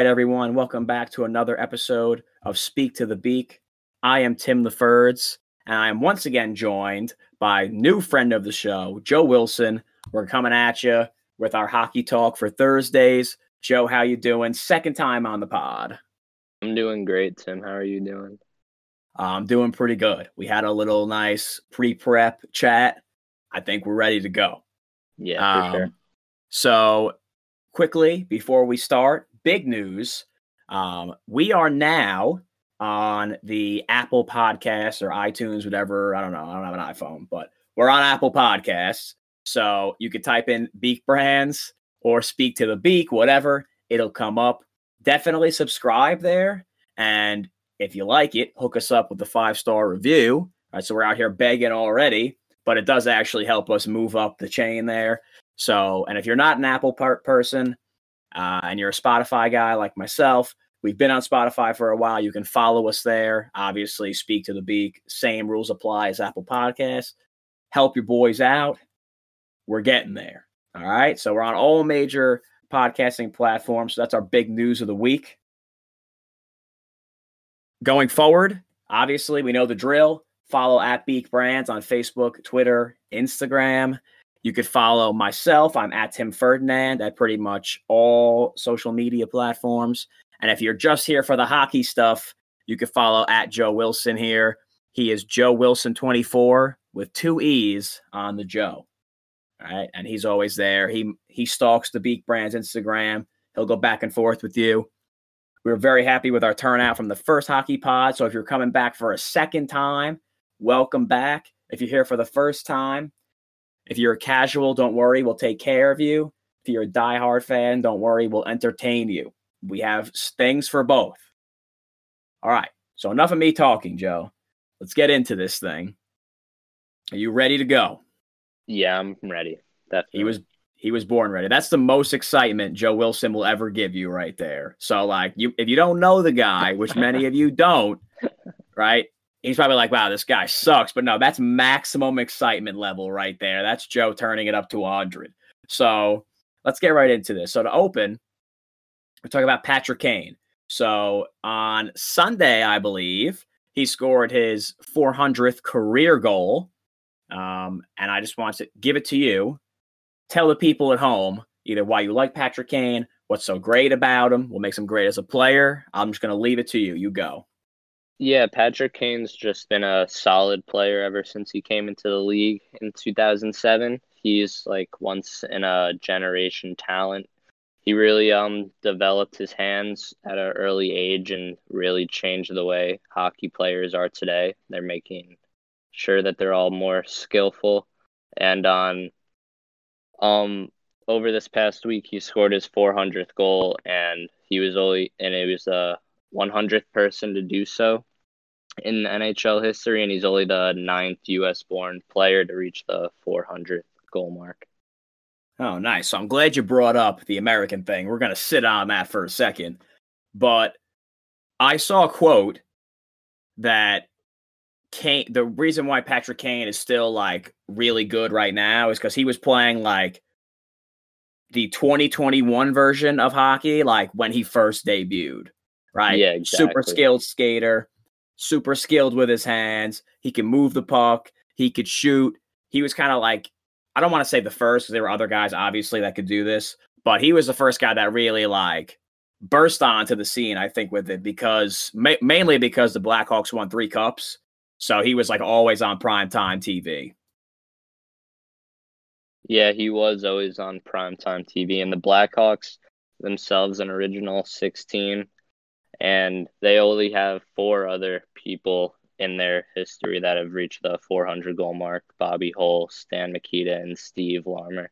Right, everyone, welcome back to another episode of Speak to the Beak. I am Tim the Firds, and I am once again joined by new friend of the show, Joe Wilson. We're coming at you with our hockey talk for Thursdays. Joe, how you doing? Second time on the pod. I'm doing great, Tim. How are you doing? I'm doing pretty good. We had a little nice pre-prep chat. I think we're ready to go. Yeah, for Um, sure. So, quickly before we start, big news. Um, we are now on the Apple Podcasts or iTunes, whatever. I don't know. I don't have an iPhone, but we're on Apple Podcasts. So you could type in Beak Brands or Speak to the Beak, whatever. It'll come up. Definitely subscribe there. And if you like it, hook us up with a five star review. All right, so we're out here begging already, but it does actually help us move up the chain there. So, and if you're not an Apple per- person uh, and you're a Spotify guy like myself, we've been on Spotify for a while. You can follow us there. Obviously, Speak to the Beak, same rules apply as Apple Podcasts. Help your boys out. We're getting there. All right. So, we're on all major podcasting platforms. So, that's our big news of the week. Going forward, obviously, we know the drill. Follow at Beak Brands on Facebook, Twitter, Instagram. You could follow myself. I'm at Tim Ferdinand at pretty much all social media platforms. And if you're just here for the hockey stuff, you could follow at Joe Wilson here. He is Joe Wilson 24 with two E's on the Joe. All right. And he's always there. He he stalks the Beak Brands Instagram. He'll go back and forth with you. We were very happy with our turnout from the first hockey pod. So if you're coming back for a second time, welcome back. If you're here for the first time, if you're a casual, don't worry, we'll take care of you. If you're a diehard fan, don't worry, we'll entertain you. We have things for both. All right. So enough of me talking, Joe. Let's get into this thing. Are you ready to go? Yeah, I'm ready. Definitely. He was he was born ready. That's the most excitement Joe Wilson will ever give you right there. So like you if you don't know the guy, which many of you don't, right? He's probably like, wow, this guy sucks. But no, that's maximum excitement level right there. That's Joe turning it up to 100. So let's get right into this. So to open, we're talking about Patrick Kane. So on Sunday, I believe, he scored his 400th career goal. Um, and I just want to give it to you. Tell the people at home either why you like Patrick Kane, what's so great about him, what makes him great as a player. I'm just going to leave it to you. You go. Yeah, Patrick Kane's just been a solid player ever since he came into the league in 2007. He's like once in a generation talent. He really um developed his hands at an early age and really changed the way hockey players are today. They're making sure that they're all more skillful and on um over this past week he scored his 400th goal and he was only and it was the 100th person to do so in NHL history, and he's only the ninth U.S. born player to reach the 400th goal mark. Oh, nice. So I'm glad you brought up the American thing. We're going to sit on that for a second. But I saw a quote that Kane, the reason why Patrick Kane is still like really good right now is because he was playing like the 2021 version of hockey, like when he first debuted, right? Yeah, exactly. Super skilled skater, super skilled with his hands. He can move the puck, he could shoot. He was kind of like, I don't want to say the first because there were other guys obviously that could do this, but he was the first guy that really like burst onto the scene, I think, with it because ma- mainly because the Blackhawks won three cups. So he was like always on primetime TV. Yeah, he was always on primetime TV, and the Blackhawks themselves an original 16, and they only have four other people in their history that have reached the 400 goal mark: Bobby Hull, Stan Mikita, and Steve Larmer.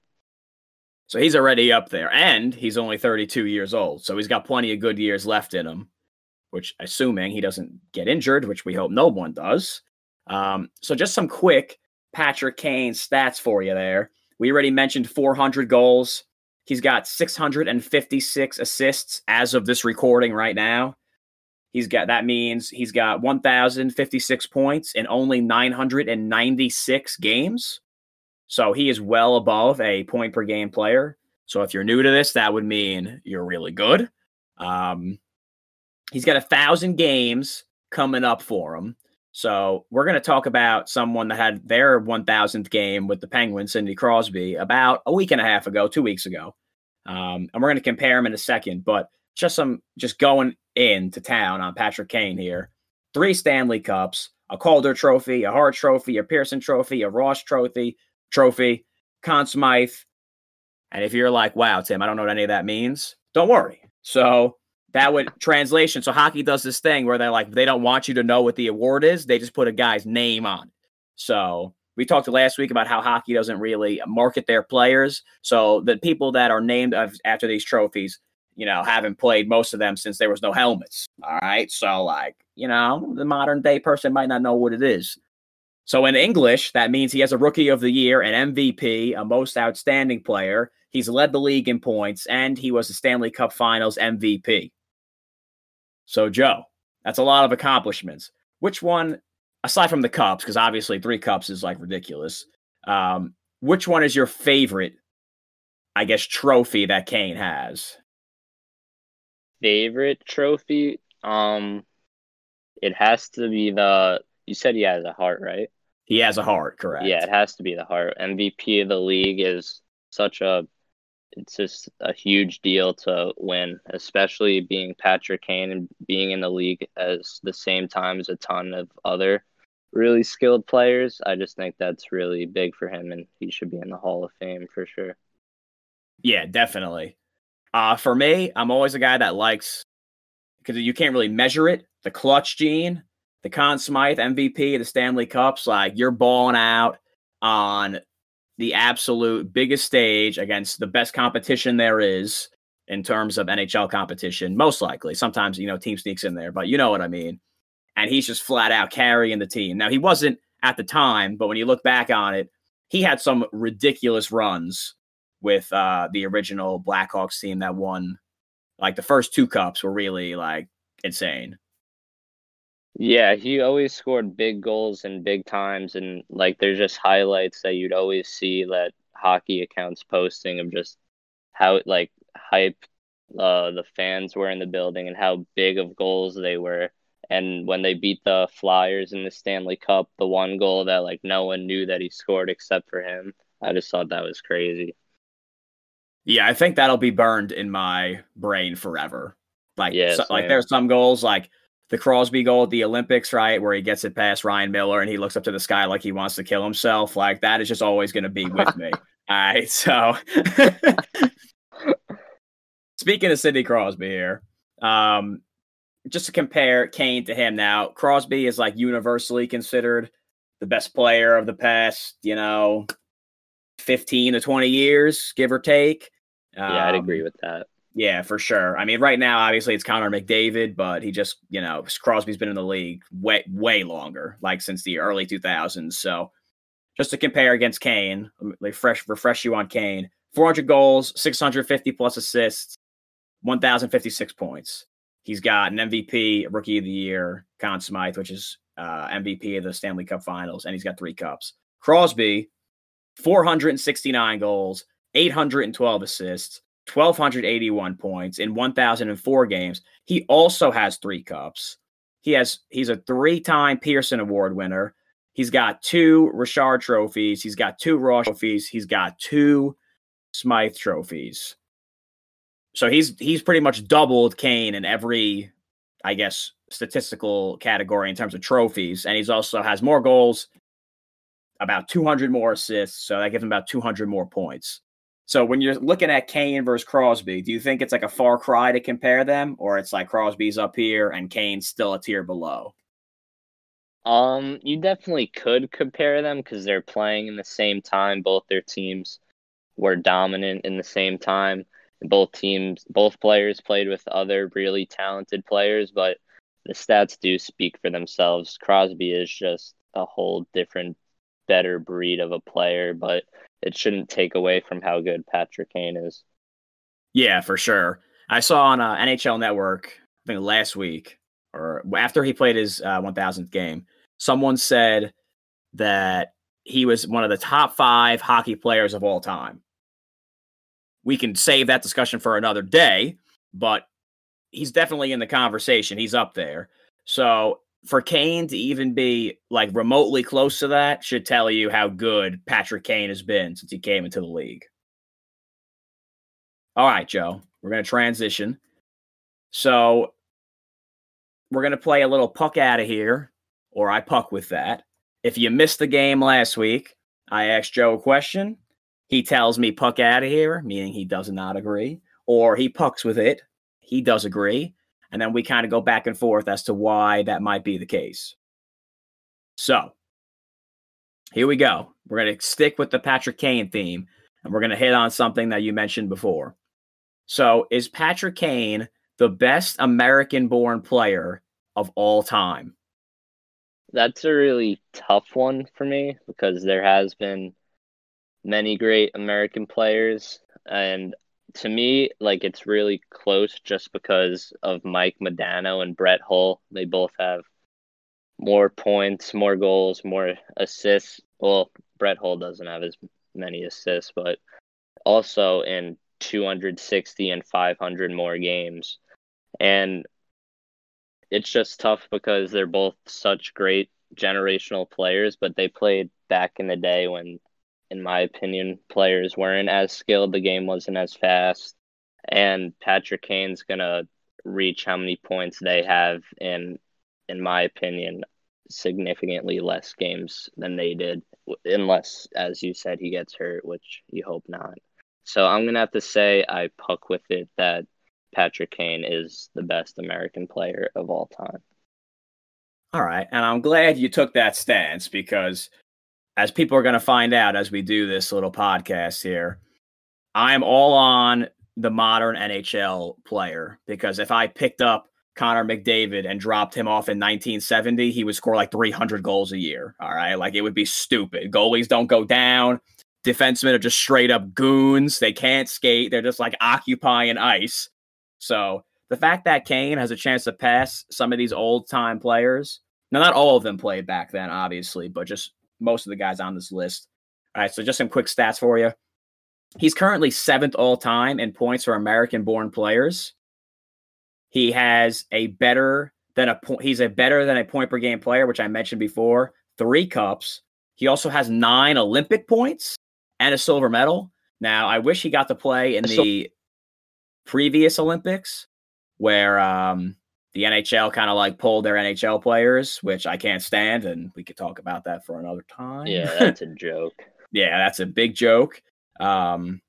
So he's already up there, and he's only 32 years old. So he's got plenty of good years left in him, which, assuming he doesn't get injured, which we hope no one does. Um, so just some quick Patrick Kane stats for you there. We already mentioned 400 goals. He's got 656 assists as of this recording right now. He's got that means he's got 1,056 points in only 996 games. So he is well above a point per game player. So if you're new to this, that would mean you're really good. Um, he's got a thousand games coming up for him. So we're going to talk about someone that had their 1000th game with the Penguins, Sidney Crosby, about a week and a half ago, two weeks ago. Um, and we're going to compare him in a second, but just some, just going into town on Patrick Kane here. Three Stanley Cups, a Calder Trophy, a Hart Trophy, a Pearson Trophy, a Ross Trophy, Trophy, Conn Smythe. And if you're like, wow, Tim, I don't know what any of that means, don't worry. So that would translation. So hockey does this thing where they're like, they don't want you to know what the award is. They just put a guy's name on. It. So we talked last week about how hockey doesn't really market their players. So the people that are named after these trophies, you know, haven't played most of them since there was no helmets. All right. So like, you know, the modern day person might not know what it is. So in English, that means he has a rookie of the year, an MVP, a most outstanding player. He's led the league in points, and he was the Stanley Cup Finals MVP. So, Joe, that's a lot of accomplishments. Which one, aside from the cups, because obviously three cups is like ridiculous, um, which one is your favorite, I guess, trophy that Kane has? Favorite trophy? Um, it has to be the. You said he has a Hart, right? He has a Hart, correct? Yeah, it has to be the Hart. MVP of the league is such a it's just a huge deal to win, especially being Patrick Kane and being in the league as the same time as a ton of other really skilled players. I just think that's really big for him, and he should be in the Hall of Fame for sure. Yeah, definitely. Uh, for me, I'm always a guy that likes because you can't really measure it. The clutch gene, the Conn Smythe MVP, the Stanley Cups, like you're balling out on the absolute biggest stage against the best competition there is in terms of NHL competition, most likely. Sometimes, you know, team sneaks in there, but you know what I mean. And he's just flat out carrying the team. Now, he wasn't at the time, but when you look back on it, he had some ridiculous runs with uh, the original Blackhawks team that won. Like the first two cups were really like insane. Yeah, he always scored big goals in big times, and like there's just highlights that you'd always see that hockey accounts posting of just how like hype uh, the fans were in the building and how big of goals they were. And when they beat the Flyers in the Stanley Cup, the one goal that like no one knew that he scored except for him, I just thought that was crazy. Yeah, I think that'll be burned in my brain forever. Like, yeah, so, like there's some goals like the Crosby goal at the Olympics, right, where he gets it past Ryan Miller and he looks up to the sky like he wants to kill himself. Like that is just always going to be with me. All right, so speaking of Sidney Crosby here, um, just to compare Kane to him now, Crosby is like universally considered the best player of the past, you know, 15 to 20 years, give or take. Um, yeah, I'd agree um, with that. Yeah, for sure. I mean, right now, obviously, it's Connor McDavid, but he just, you know, Crosby's been in the league way, way longer, like since the early 2000s. So, just to compare against Kane, refresh refresh you on Kane: 400 goals, 650 plus assists, 1,056 points. He's got an MVP, Rookie of the Year, Conn Smythe, which is uh, MVP of the Stanley Cup Finals, and he's got three cups. Crosby, 469 goals, 812 assists. 1281 points in 1004 games. He also has 3 cups. He has he's a three-time Pearson Award winner. He's got two Richard trophies, he's got two Ross trophies, he's got two Smythe trophies. So he's he's pretty much doubled Kane in every I guess statistical category in terms of trophies and he's also has more goals, about 200 more assists, so that gives him about 200 more points. So when you're looking at Kane versus Crosby, do you think it's like a far cry to compare them, or it's like Crosby's up here and Kane's still a tier below? Um, you definitely could compare them because they're playing in the same time. Both their teams were dominant in the same time. Both teams, both players played with other really talented players, but the stats do speak for themselves. Crosby is just a whole different, better breed of a player, but it shouldn't take away from how good Patrick Kane is. Yeah, for sure. I saw on uh, NHL Network, I think last week or after he played his uh, 1000th game, someone said that he was one of the top five hockey players of all time. We can save that discussion for another day, but he's definitely in the conversation. He's up there. So for Kane to even be like remotely close to that should tell you how good Patrick Kane has been since he came into the league. All right, Joe, we're going to transition. So we're going to play a little puck out of here, or I puck with that. If you missed the game last week, I asked Joe a question. He tells me puck out of here, meaning he does not agree, or he pucks with it. He does agree. And then we kind of go back and forth as to why that might be the case. So here we go. We're going to stick with the Patrick Kane theme and we're going to hit on something that you mentioned before. So, is Patrick Kane the best American born player of all time? That's a really tough one for me because there has been many great American players and to me, like it's really close just because of Mike Modano and Brett Hull. They both have more points, more goals, more assists. Well, Brett Hull doesn't have as many assists, but also in 260 and 500 more games. And it's just tough because they're both such great generational players, but they played back in the day when in my opinion, players weren't as skilled. The game wasn't as fast. And Patrick Kane's going to reach how many points they have in, in my opinion, significantly less games than they did, unless, as you said, he gets hurt, which you hope not. So I'm going to have to say I puck with it that Patrick Kane is the best American player of all time. All right. And I'm glad you took that stance because as people are going to find out as we do this little podcast here, I'm all on the modern NHL player because if I picked up Connor McDavid and dropped him off in 1970, he would score like 300 goals a year. All right. Like it would be stupid. Goalies don't go down. Defensemen are just straight up goons. They can't skate. They're just like occupying ice. So the fact that Kane has a chance to pass some of these old time players, now not all of them played back then, obviously, but just most of the guys on this list. All right, so just some quick stats for you. He's currently seventh all time in points for American born players. He has a better than a point. He's a better than a point per game player, which I mentioned before. Three cups. He also has nine Olympic points and a silver medal. Now, I wish he got to play in the previous Olympics, where um, the NHL kind of like pulled their NHL players, which I can't stand, and we could talk about that for another time. Yeah, that's a joke. yeah, that's a big joke. Um,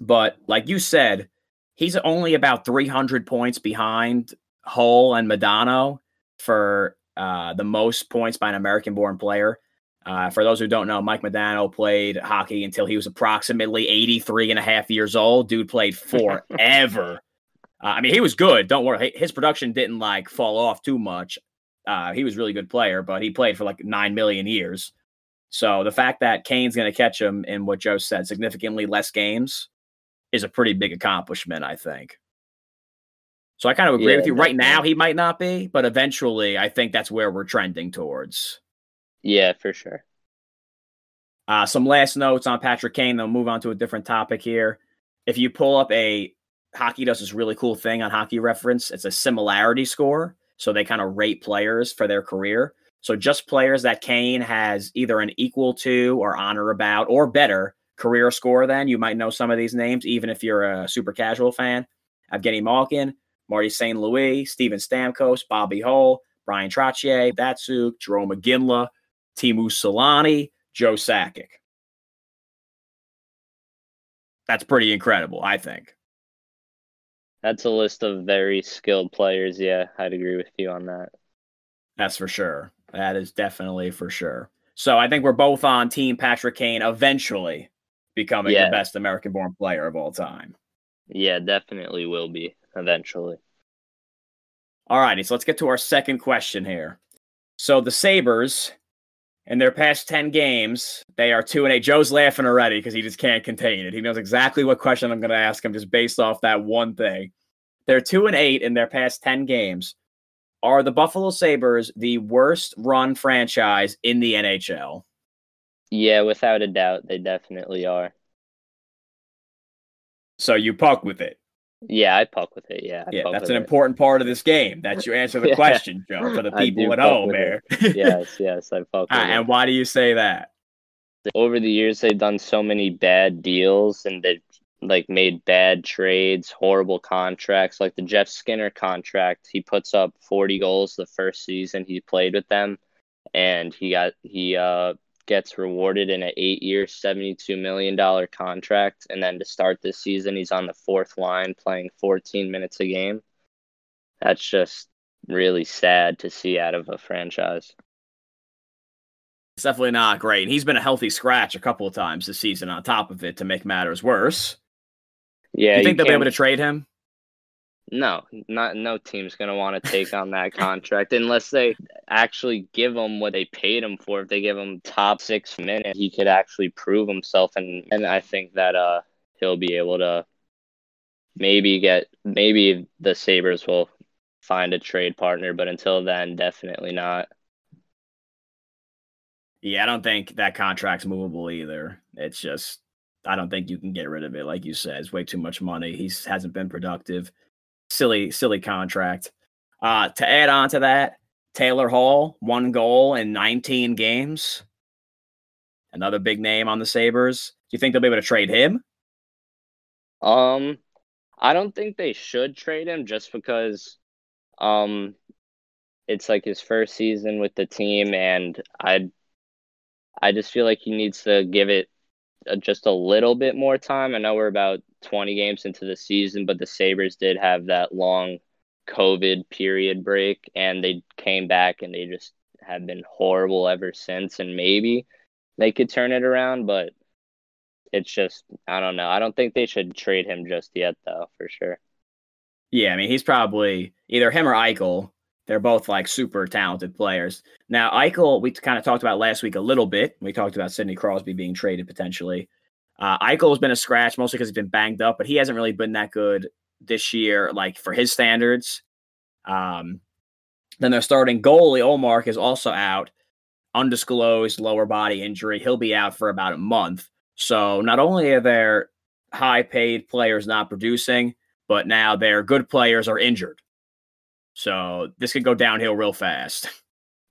but like you said, he's only about 300 points behind Hull and Modano for uh, the most points by an American-born player. Uh, for those who don't know, Mike Modano played hockey until he was approximately 83 and a half years old. Dude played forever. Uh, I mean, he was good. Don't worry. His production didn't like fall off too much. Uh, he was really good player, but he played for like nine million years. So the fact that Kane's going to catch him in what Joe said, significantly less games, is a pretty big accomplishment, I think. So I kind of agree yeah, with you. Right now, he might not be, but eventually, I think that's where we're trending towards. Yeah, for sure. Uh, some last notes on Patrick Kane. Then we'll move on to a different topic here. If you pull up a hockey does this really cool thing on hockey reference. It's a similarity score. So they kind of rate players for their career. So just players that Kane has either an equal to or honor about or better career score than. You might know some of these names, even if you're a super casual fan. Evgeny Malkin, Marty St. Louis, Steven Stamkos, Bobby Hull, Bryan Trottier, Datsyuk, Jerome Iginla, Teemu Selanne, Joe Sakic. That's pretty incredible, I think. That's a list of very skilled players. Yeah, I'd agree with you on that. That's for sure. That is definitely for sure. So I think we're both on Team Patrick Kane eventually becoming yeah. the best American born player of all time. Yeah, definitely will be eventually. All righty, so let's get to our second question here. So the Sabres, in their past 10 games, they are 2 and 8. Joe's laughing already because he just can't contain it. He knows exactly what question I'm going to ask him just based off that one thing. They're 2 and 8 in their past 10 games. Are the Buffalo Sabres the worst run franchise in the NHL? Yeah, without a doubt, they definitely are. So you puck with it. Yeah, I puck with it. Yeah, I yeah, that's an it. important part of this game. That you answer the Yeah. question, Joe, for the people at home there. yes, yes, I fuck with Ah, and why do you say that? over the years they've done so many bad deals and they've like made bad trades, horrible contracts. Like the Jeff Skinner contract, he puts up 40 goals the first season he played with them and he got he uh gets rewarded in an 8-year, 72 million dollar contract and then to start this season he's on the fourth line playing 14 minutes a game. That's just really sad to see out of a franchise. It's definitely not great. And he's been a healthy scratch a couple of times this season on top of it to make matters worse. Yeah, do you think they'll be able to trade him? No, not no team's gonna want to take on that contract unless they actually give him what they paid him for. If they give him top six minutes, he could actually prove himself, and and I think that uh he'll be able to maybe get maybe the Sabres will find a trade partner, but until then, definitely not. Yeah, I don't think that contract's movable either. It's just I don't think you can get rid of it. Like you said, it's way too much money. He hasn't been productive. Silly, silly contract. Uh to add on to that, Taylor Hall, one goal in 19 games. Another big name on the Sabres. Do you think they'll be able to trade him? Um, I don't think they should trade him just because, um, it's like his first season with the team, and I, I just feel like he needs to give it just a little bit more time. I know we're about twenty games into the season, but the Sabres did have that long COVID period break, and they came back and they just have been horrible ever since, and maybe they could turn it around, but it's just I don't know. I don't think they should trade him just yet, though, for sure. Yeah, I mean, he's probably either him or Eichel. They're both like super talented players. Now, Eichel, we kind of talked about last week a little bit. We talked about Sidney Crosby being traded potentially. Uh, Eichel has been a scratch mostly because he's been banged up, but he hasn't really been that good this year, like for his standards. Um, then they're starting goalie Ullmark is also out, undisclosed lower body injury. He'll be out for about a month. So not only are there high paid players not producing, but now their good players are injured. So this could go downhill real fast.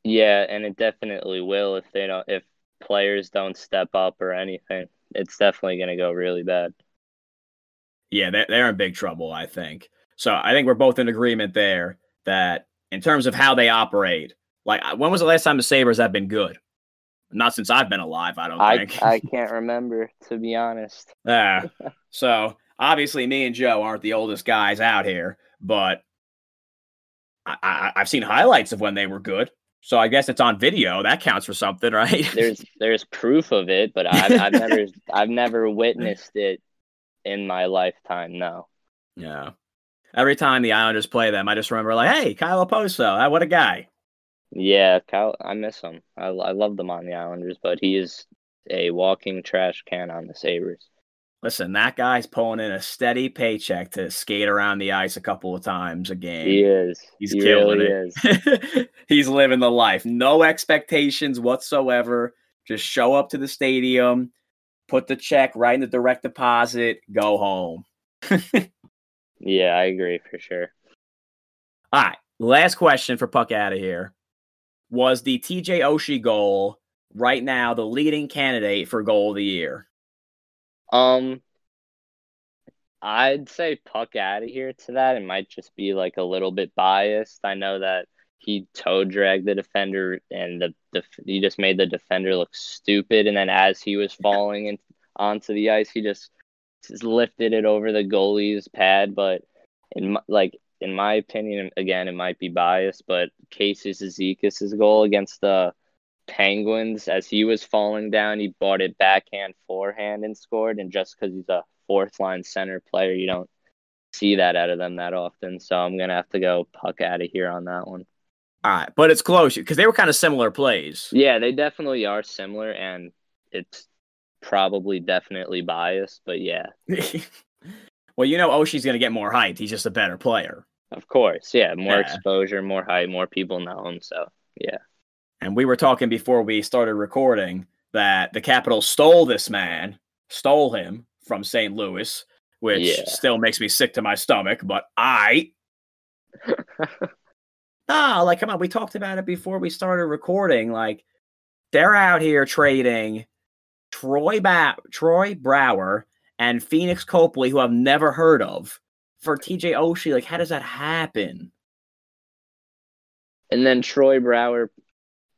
Yeah, and it definitely will if they don't if players don't step up or anything. It's definitely going to go really bad. Yeah, they're, they're in big trouble, I think. So I think we're both in agreement there that in terms of how they operate, like uh, when was the last time the Sabres have been good? Not since I've been alive, I don't I think. I can't remember to be honest. Yeah. so obviously, me and Joe aren't the oldest guys out here, but I, I've seen highlights of when they were good. So I guess it's on video. That counts for something, right? There's there's proof of it, but I've I've never I've never witnessed it in my lifetime. No. yeah. Every time the Islanders play them, I just remember like, hey, Kyle Okposo, ah, what a guy. Yeah, Kyle, I miss him. I I love them on the Islanders, but he is a walking trash can on the Sabres. Listen, that guy's pulling in a steady paycheck to skate around the ice a couple of times a game. He is. He's he killing really it. is. He's living the life. No expectations whatsoever. Just show up to the stadium, put the check right in the direct deposit, go home. Yeah, I agree for sure. All right. Last question for Puck out of here. Was the TJ Oshie goal right now the leading candidate for goal of the year? Um, I'd say puck out of here to that. It might just be like a little bit biased. I know that he toe dragged the defender, and the, the he just made the defender look stupid. And then as he was falling in, onto the ice, he just, just lifted it over the goalie's pad. But in my, like in my opinion, again, it might be biased, but Casey Cizikas' goal against the Penguins, as he was falling down, he bought it backhand, forehand, and scored. And just because he's a fourth line center player, you don't see that out of them that often. So I'm gonna have to go puck out of here on that one. All right, but it's close because they were kind of similar plays. Yeah, they definitely are similar, and it's probably definitely biased, but yeah, well, you know, Oshie's going to get more height. He's just a better player. of course, yeah, more Yeah. exposure, more height, more people know him. So yeah, And we were talking before we started recording that the Capitals stole this man, stole him from St. Louis. which Yeah. still makes me sick to my stomach. But I, ah, like come on, we talked about it before we started recording. Like they're out here trading Troy ba- Troy Brouwer and Pheonix Copley, who I've never heard of, for TJ Oshie. Like, how does that happen? And then Troy Brouwer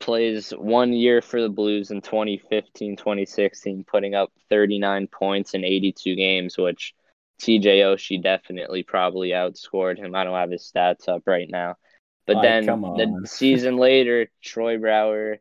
plays one year for the Blues in 2015 2016, putting up 39 points in 82 games, which TJ Oshie definitely probably outscored him. I don't have his stats up right now. But then the season later, Troy Brouwer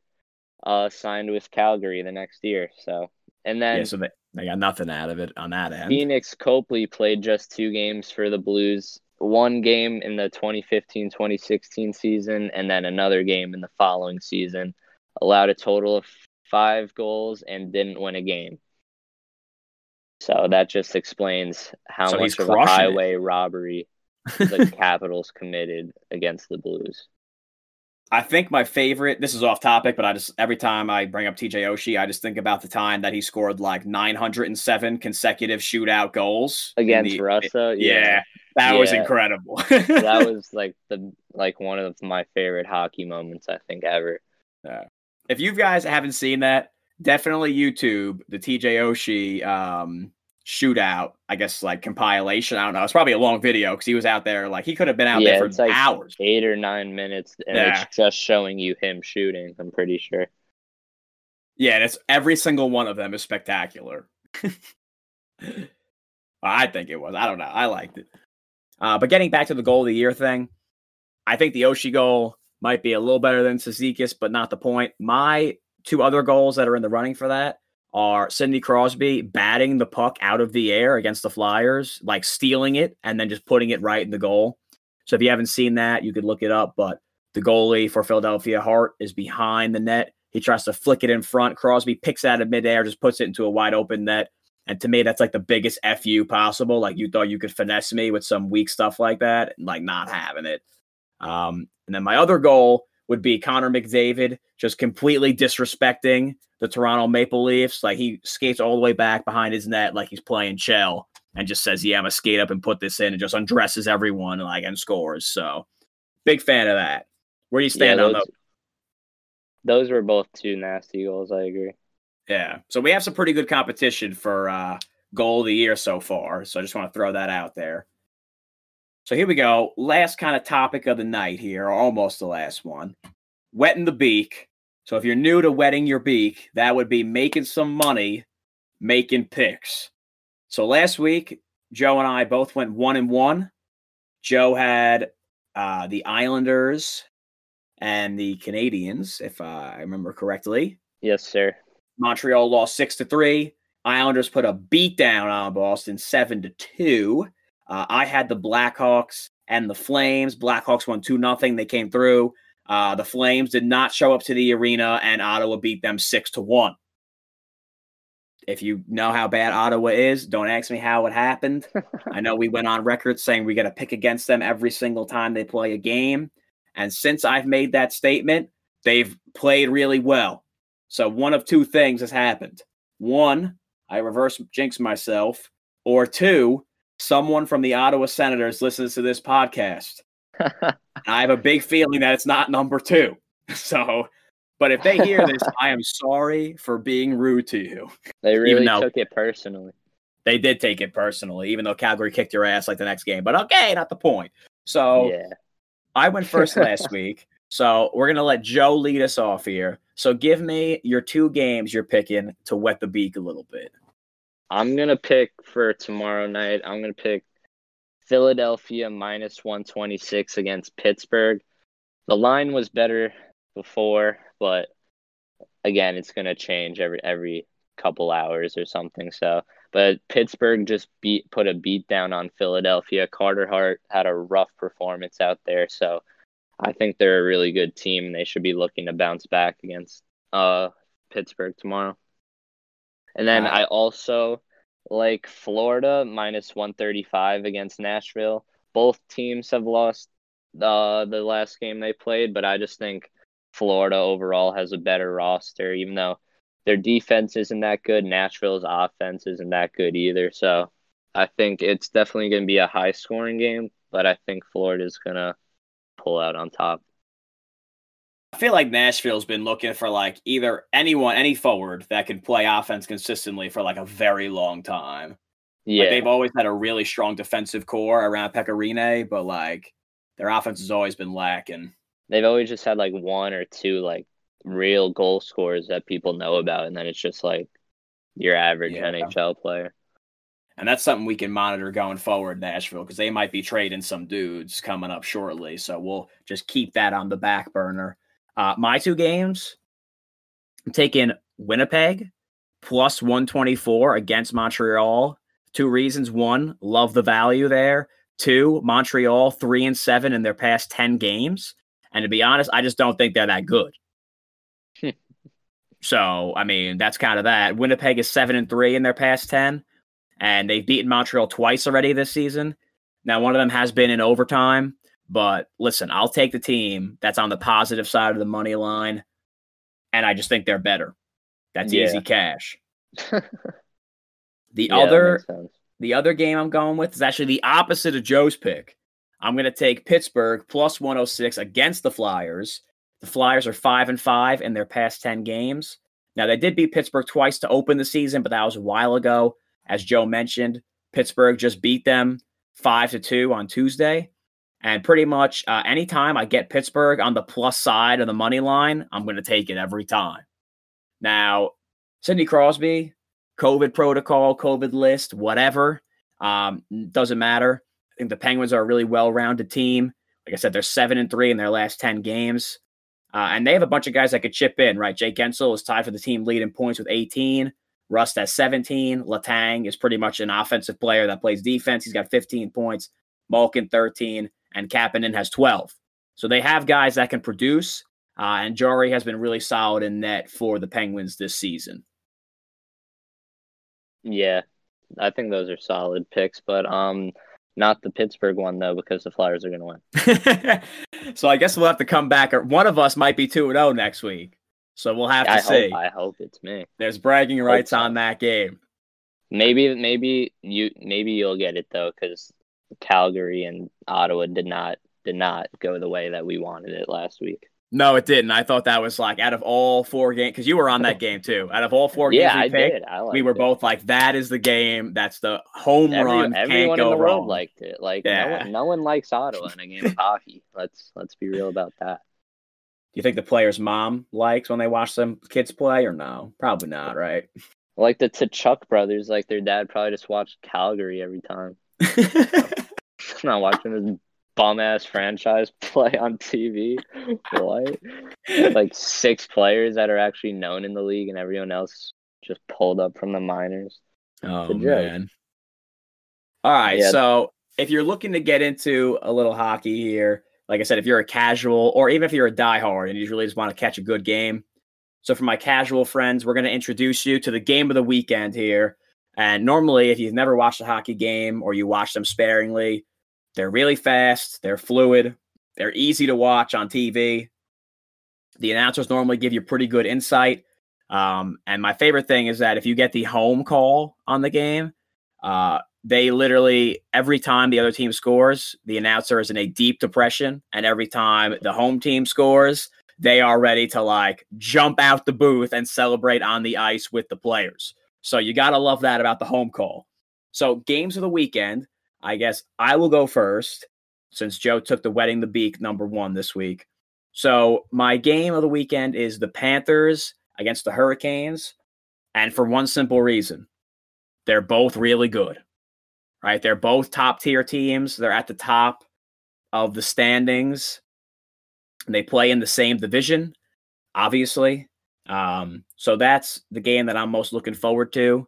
uh, signed with Calgary the next year. So, and then yeah, so they, they got nothing out of it on that end. Pheonix Copley played just two games for the Blues. One game in the 2015 2016 season, and then another game in the following season. Allowed a total of five goals and didn't win a game. So that just explains how So much of a crushing it. highway robbery the Capitals committed against the Blues. I think my favorite. This is off topic, but I just every time I bring up TJ Oshie, I just think about the time that he scored like 907 consecutive shootout goals Against the- Russia, Yeah, that was incredible. that was like the like one of my favorite hockey moments I think ever. if you guys haven't seen that, definitely YouTube the TJ Oshie um, shootout. I guess like compilation. I don't know. It's probably a long video because he was out there. Like he could have been out Yeah, there it's for like- hours. eight or nine minutes, and Yeah. it's just showing you him shooting. I'm pretty sure. Yeah, and it's every single one of them is spectacular. I think it was. I don't know. I liked it. Uh, but getting back to the goal of the year thing, I think the Oshie goal might be a little better than Cizikas, but not the point. My two other goals that are in the running for that are Sidney Crosby batting the puck out of the air against the Flyers, like stealing it and then just putting it right in the goal. So if you haven't seen that, you could look it up. But the goalie for Philadelphia Hart is behind the net. He tries to flick it in front. Crosby picks out of midair, just puts it into a wide open net. And to me, that's like the biggest FU possible. Like you thought you could finesse me with some weak stuff like that, and like not having it. Um, and then my other goal would be Connor McDavid just completely disrespecting the Toronto Maple Leafs. Like he skates all the way back behind his net like he's playing shell and just says, Yeah, I'm gonna skate up and put this in and just undresses everyone and like and scores. So big fan of that. Where do you stand yeah, on those, those? those were both two nasty goals. I agree. Yeah. So we have some pretty good competition for uh goal of the year so far. So I just want to throw that out there. So here we go. Last kind of topic of the night here, or almost the last one. Wetting the beak. So if you're new to wetting your beak, that would be making some money making picks. So last week, Joe and I both went one and one. Joe had uh, the Islanders and the Canadiens, if I remember correctly. Yes, sir. Montreal lost six to three. Islanders put a beat down on Boston seven to two. Uh, I had the Blackhawks and the Flames. Blackhawks won two nothing. They came through. Uh, the Flames did not show up to the arena, and Ottawa beat them six to one. If you know how bad Ottawa is, don't ask me how it happened. I know we went on record saying we got to pick against them every single time they play a game. And since I've made that statement, they've played really well. So one of two things has happened. One, I reverse jinx myself, or two, someone from the Ottawa Senators listens to this podcast. I have a big feeling that it's not number two. So, but if they hear this, I am sorry for being rude to you. they really took it personally. They did take it personally, even though Calgary kicked your ass like the next game. But okay, not the point. So yeah. I went first last week. So we're gonna let Joe lead us off here. So give me your two games you're picking to wet the beak a little bit. I'm gonna pick for tomorrow night. I'm gonna pick Philadelphia minus 126 against Pittsburgh. The line was better before, but again, it's gonna change every every couple hours or something. So, but Pittsburgh just beat put a beat down on Philadelphia. Carter Hart had a rough performance out there, so I think they're a really good team. and They should be looking to bounce back against uh Pittsburgh tomorrow. And then Wow. I also like Florida minus 135 against Nashville. Both teams have lost uh, the last game they played, but I just think Florida overall has a better roster, even though their defense isn't that good. Nashville's offense isn't that good either. So I think it's definitely going to be a high scoring game, but I think Florida's going to pull out on top. I feel like Nashville's been looking for like either anyone, any forward that can play offense consistently for like a very long time. Yeah, like they've always had a really strong defensive core around Pekka Rinne, but like their offense has always been lacking. They've always just had like one or two like real goal scorers that people know about, and then it's just like your average yeah. NHL player. And that's something we can monitor going forward, Nashville, because they might be trading some dudes coming up shortly. So we'll just keep that on the back burner. Uh, my two games, I'm taking Winnipeg plus 124 against Montreal. Two reasons. One, love the value there. Two, Montreal three and seven in their past 10 games. And to be honest, I just don't think they're that good. so, I mean, that's kind of that. Winnipeg is seven and three in their past 10 and they've beaten Montreal twice already this season. Now, one of them has been in overtime, but listen, I'll take the team that's on the positive side of the money line, and I just think they're better. That's yeah. easy cash. the yeah, other the other game I'm going with is actually the opposite of Joe's pick. I'm going to take Pittsburgh plus 106 against the Flyers. The Flyers are 5 and 5 in their past 10 games. Now, they did beat Pittsburgh twice to open the season, but that was a while ago. As Joe mentioned, Pittsburgh just beat them five to two on Tuesday. And pretty much uh, anytime I get Pittsburgh on the plus side of the money line, I'm going to take it every time. Now, Sidney Crosby, COVID protocol, COVID list, whatever, um, doesn't matter. I think the Penguins are a really well rounded team. Like I said, they're seven and three in their last 10 games. Uh, and they have a bunch of guys that could chip in, right? Jake Guentzel is tied for the team lead in points with 18. Rust has 17. Letang is pretty much an offensive player that plays defense. He's got 15 points. Malkin 13, and Kapanen has 12. So they have guys that can produce. Uh, and Jarry has been really solid in net for the Penguins this season. Yeah, I think those are solid picks, but um, not the Pittsburgh one though, because the Flyers are going to win. so I guess we'll have to come back. Or one of us might be two and zero oh next week. So we'll have to I see. Hope, I hope it's me. There's bragging rights on that game. Maybe, maybe you, maybe you'll get it though, because Calgary and Ottawa did not did not go the way that we wanted it last week. No, it didn't. I thought that was like out of all four games because you were on that game too. Out of all four yeah, games, we I picked, did. I we were it. both like, "That is the game. That's the home Every, run. Everyone Can't in the wrong. world liked it. Like yeah. no, one, no one likes Ottawa in a game of hockey. Let's let's be real about that. Do you think the player's mom likes when they watch some kids play or no? Probably not, right? Like the Tkachuk brothers, like their dad probably just watched Calgary every time. not watching this bum ass franchise play on TV. what? Like six players that are actually known in the league and everyone else just pulled up from the minors. Oh man. All right, yeah. so if you're looking to get into a little hockey here, like I said, if you're a casual or even if you're a diehard and you really just want to catch a good game. So, for my casual friends, we're going to introduce you to the game of the weekend here. And normally, if you've never watched a hockey game or you watch them sparingly, they're really fast, they're fluid, they're easy to watch on TV. The announcers normally give you pretty good insight. Um, and my favorite thing is that if you get the home call on the game, uh, they literally every time the other team scores, the announcer is in a deep depression, and every time the home team scores, they are ready to like jump out the booth and celebrate on the ice with the players. So you got to love that about the home call. So games of the weekend, I guess I will go first since Joe took the wetting the beak number 1 this week. So my game of the weekend is the Panthers against the Hurricanes and for one simple reason. They're both really good right? They're both top tier teams. They're at the top of the standings. They play in the same division, obviously. Um, so that's the game that I'm most looking forward to.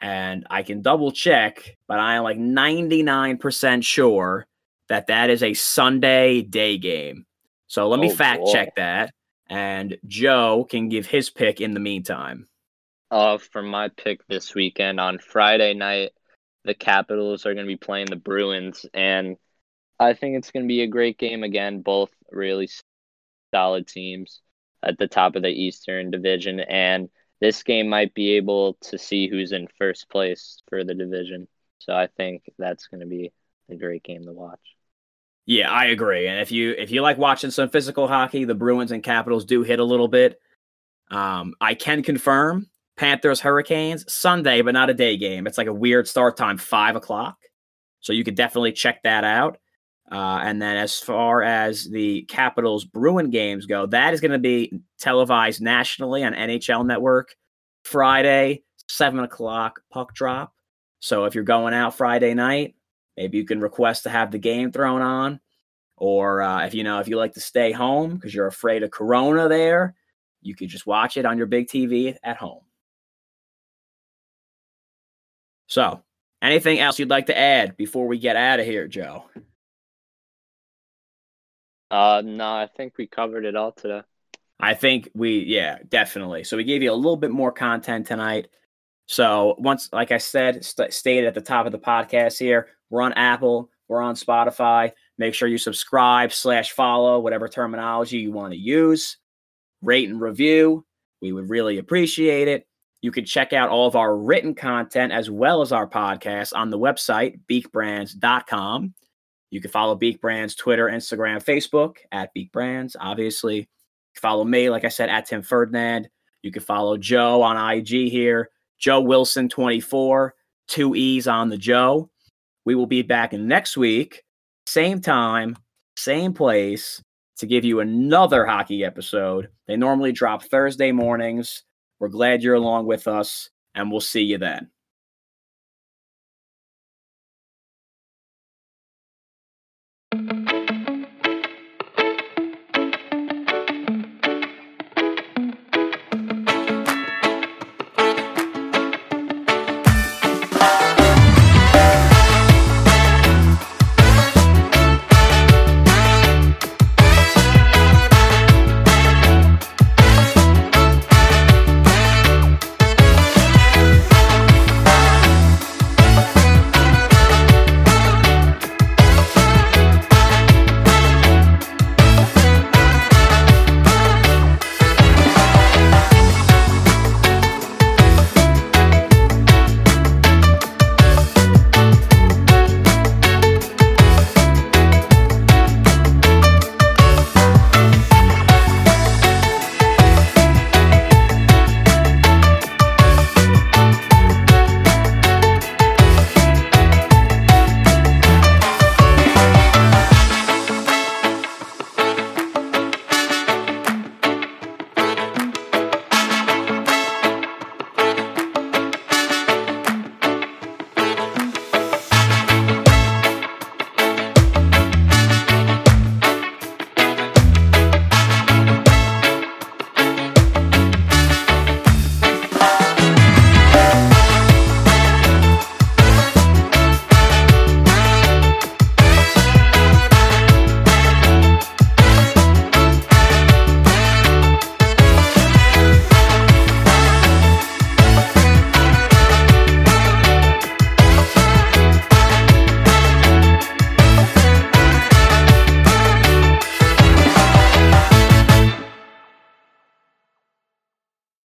And I can double check, but I am like 99% sure that that is a Sunday day game. So let me oh, fact boy. check that. And Joe can give his pick in the meantime. Uh, for my pick this weekend on Friday night, the Capitals are going to be playing the Bruins, and I think it's going to be a great game again. Both really solid teams at the top of the Eastern Division, and this game might be able to see who's in first place for the division. So I think that's going to be a great game to watch. Yeah, I agree. And if you if you like watching some physical hockey, the Bruins and Capitals do hit a little bit. Um, I can confirm Panthers Hurricanes Sunday, but not a day game. It's like a weird start time, five o'clock. So you could definitely check that out. Uh, and then as far as the Capitals Bruin games go, that is going to be televised nationally on NHL Network Friday, seven o'clock puck drop. So if you're going out Friday night, maybe you can request to have the game thrown on. Or uh, if you know if you like to stay home because you're afraid of Corona, there you could just watch it on your big TV at home. So, anything else you'd like to add before we get out of here, Joe? Uh, no, I think we covered it all today. I think we, yeah, definitely. So we gave you a little bit more content tonight. So once, like I said, st- stated at the top of the podcast here, we're on Apple, we're on Spotify. Make sure you subscribe slash follow whatever terminology you want to use. Rate and review. We would really appreciate it. You can check out all of our written content as well as our podcast on the website, beakbrands.com. You can follow Beak Brands Twitter, Instagram, Facebook at Beak Brands. Obviously, follow me, like I said, at Tim Ferdinand. You can follow Joe on IG here, Joe Wilson 24, two E's on the Joe. We will be back next week, same time, same place, to give you another hockey episode. They normally drop Thursday mornings. We're glad you're along with us, and we'll see you then.